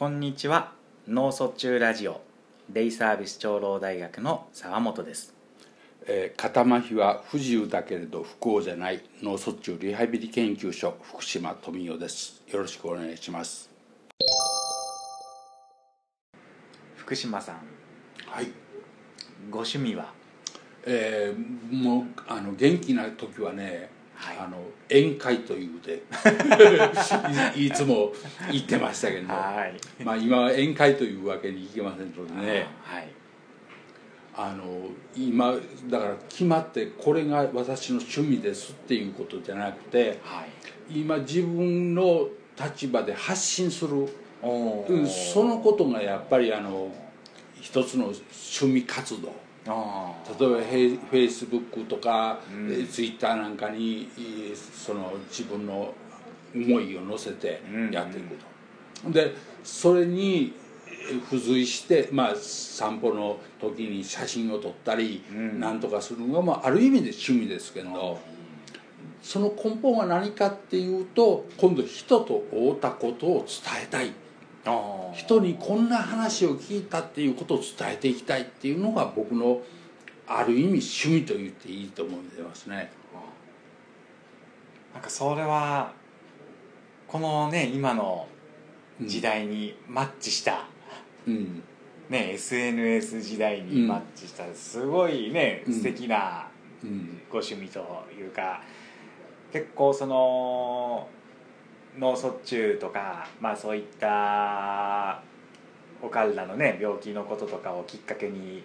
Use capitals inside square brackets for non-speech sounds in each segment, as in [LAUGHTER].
こんにちは。脳卒中ラジオ。デイサービス長老大学の沢本です。えー、肩麻痺は不自由だけれど不幸じゃない。脳卒中リハビリ研究所福島富代です。よろしくお願いします。福島さん。はい、ご趣味は？えー、もうあの元気な時はね、はい。あの宴会というで [LAUGHS] い [LAUGHS] いつも言ってましたけど、はい。まあ今は宴会というわけにいきませんのでね。はい。あの今だから決まってこれが私の趣味ですっていうことじゃなくてはい。今自分の立場で発信するそのことがやっぱりあの一つの趣味活動。あ例えばフェイスブックとか、うん。えーツイッターなんかにえーその自分の思いを乗せてやっていくと、でそれにえー付随して、まあ、散歩の時に写真を撮ったり、うん。なんとかするのが、まあ、ある意味で趣味ですけど、その根本は何かっていうと今度人と会ったことを伝えたい。あ人にこんな話を聞いたっていうことを伝えていきたいっていうのが僕のある意味趣味と言っていいと思いますね。なんかそれはこのね今の時代にマッチした、うん。ね SNS 時代にマッチしたすごいね、うん。素敵なうん。ご趣味というか結構その脳卒中とかまあそういったお体のね病気のこととかをきっかけに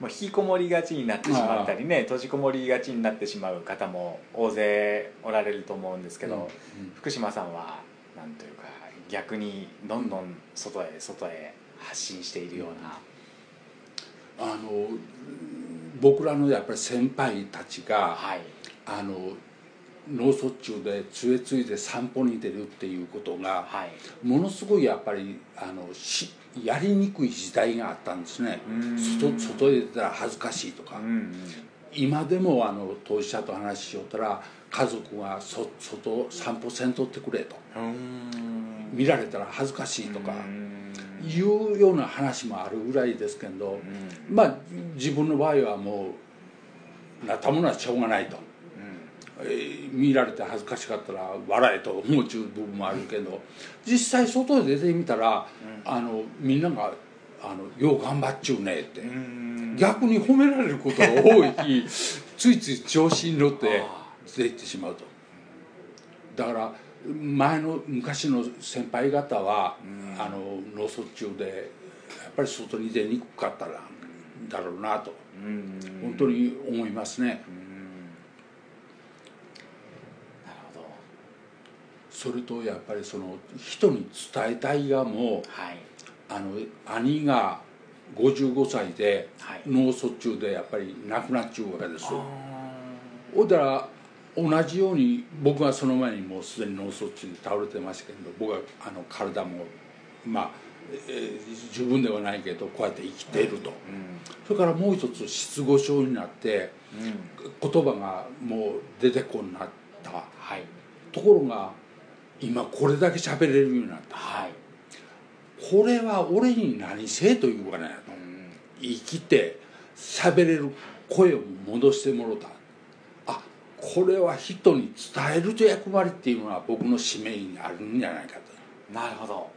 もう引きこもりがちになってしまったりね閉じこもりがちになってしまう方も大勢おられると思うんですけど、うん。福島さんはなんというか逆にどんどん外へ外へ発信しているような、あの僕らのやっぱり先輩たちがはい。あの脳卒中で杖ついで散歩に出るっていうことがはい。ものすごいやっぱりあのしやりにくい時代があったんですね。うん。外外へ出たら恥ずかしいとか、うんうん今でもあの当事者と話しよったら家族がそ外散歩せんとってくれと。見られたら恥ずかしいとか。うん。いうような話もあるぐらいですけどうん。まあ自分の場合はもうなったものはしょうがないと、えー見られて恥ずかしかったら笑えと思うちゅう部分もあるけど実際外へ出てみたら、あのみんながあの「よう頑張っちゅうね」って。うん。逆に褒められることが多い日 [LAUGHS] ついつい調子に乗ってあ出ていってしまうと。だから前の昔の先輩方は、うん。あの脳卒中でやっぱり外に出にくかったらだろうなとうん。本当に思いますねうんなるほどそれとやっぱりその人に伝えたいがもはい。あの兄が55歳ではい。脳卒中でやっぱり亡くなっちゅうわけです。あほんだら同じように僕はその前にもうすでに脳卒中で倒れてましたけど僕はあの体もまあ、えー十分ではないけどこうやって生きていると、ーうん。それからもう一つ失語症になってうん。言葉がもう出てこんなった。はい。ところが今これだけ喋れるようになった。はい。これは俺に何せえというかねうん生きて喋れる声を戻してもろた。あこれは人に伝えると役割っていうのは僕の使命にあるんじゃないかと。なるほど。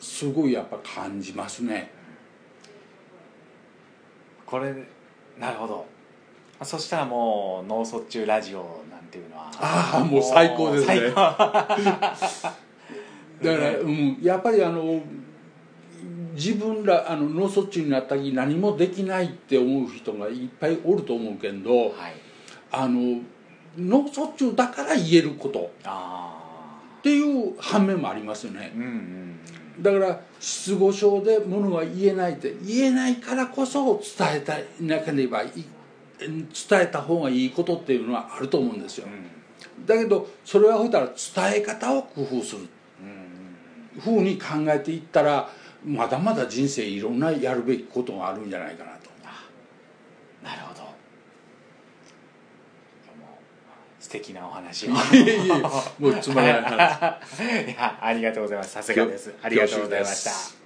すごいやっぱ感じますね。これなるほど。あそしたらもう脳卒中ラジオなんていうのはああもう最高ですね。[LAUGHS] だから、うん、やっぱりあの自分らあの脳卒中になった時何もできないって思う人がいっぱいおると思うけどはい。あの脳卒中だから言えること。あっていう反面もありますよね。あうんうん。だから失語症でものが言えないって言えないからこそ伝えたいなければい伝えた方がいいことっていうのはあると思うんですよ。うん。だけどそれはほいたら伝え方を工夫する。うん。ふうに考えていったらまだまだ人生いろんなやるべきことがあるんじゃないかなと。なるほど。素敵なお話を。いえいえもうつまらない話。[LAUGHS] いやありがとうございます。さすがです。ありがとうございました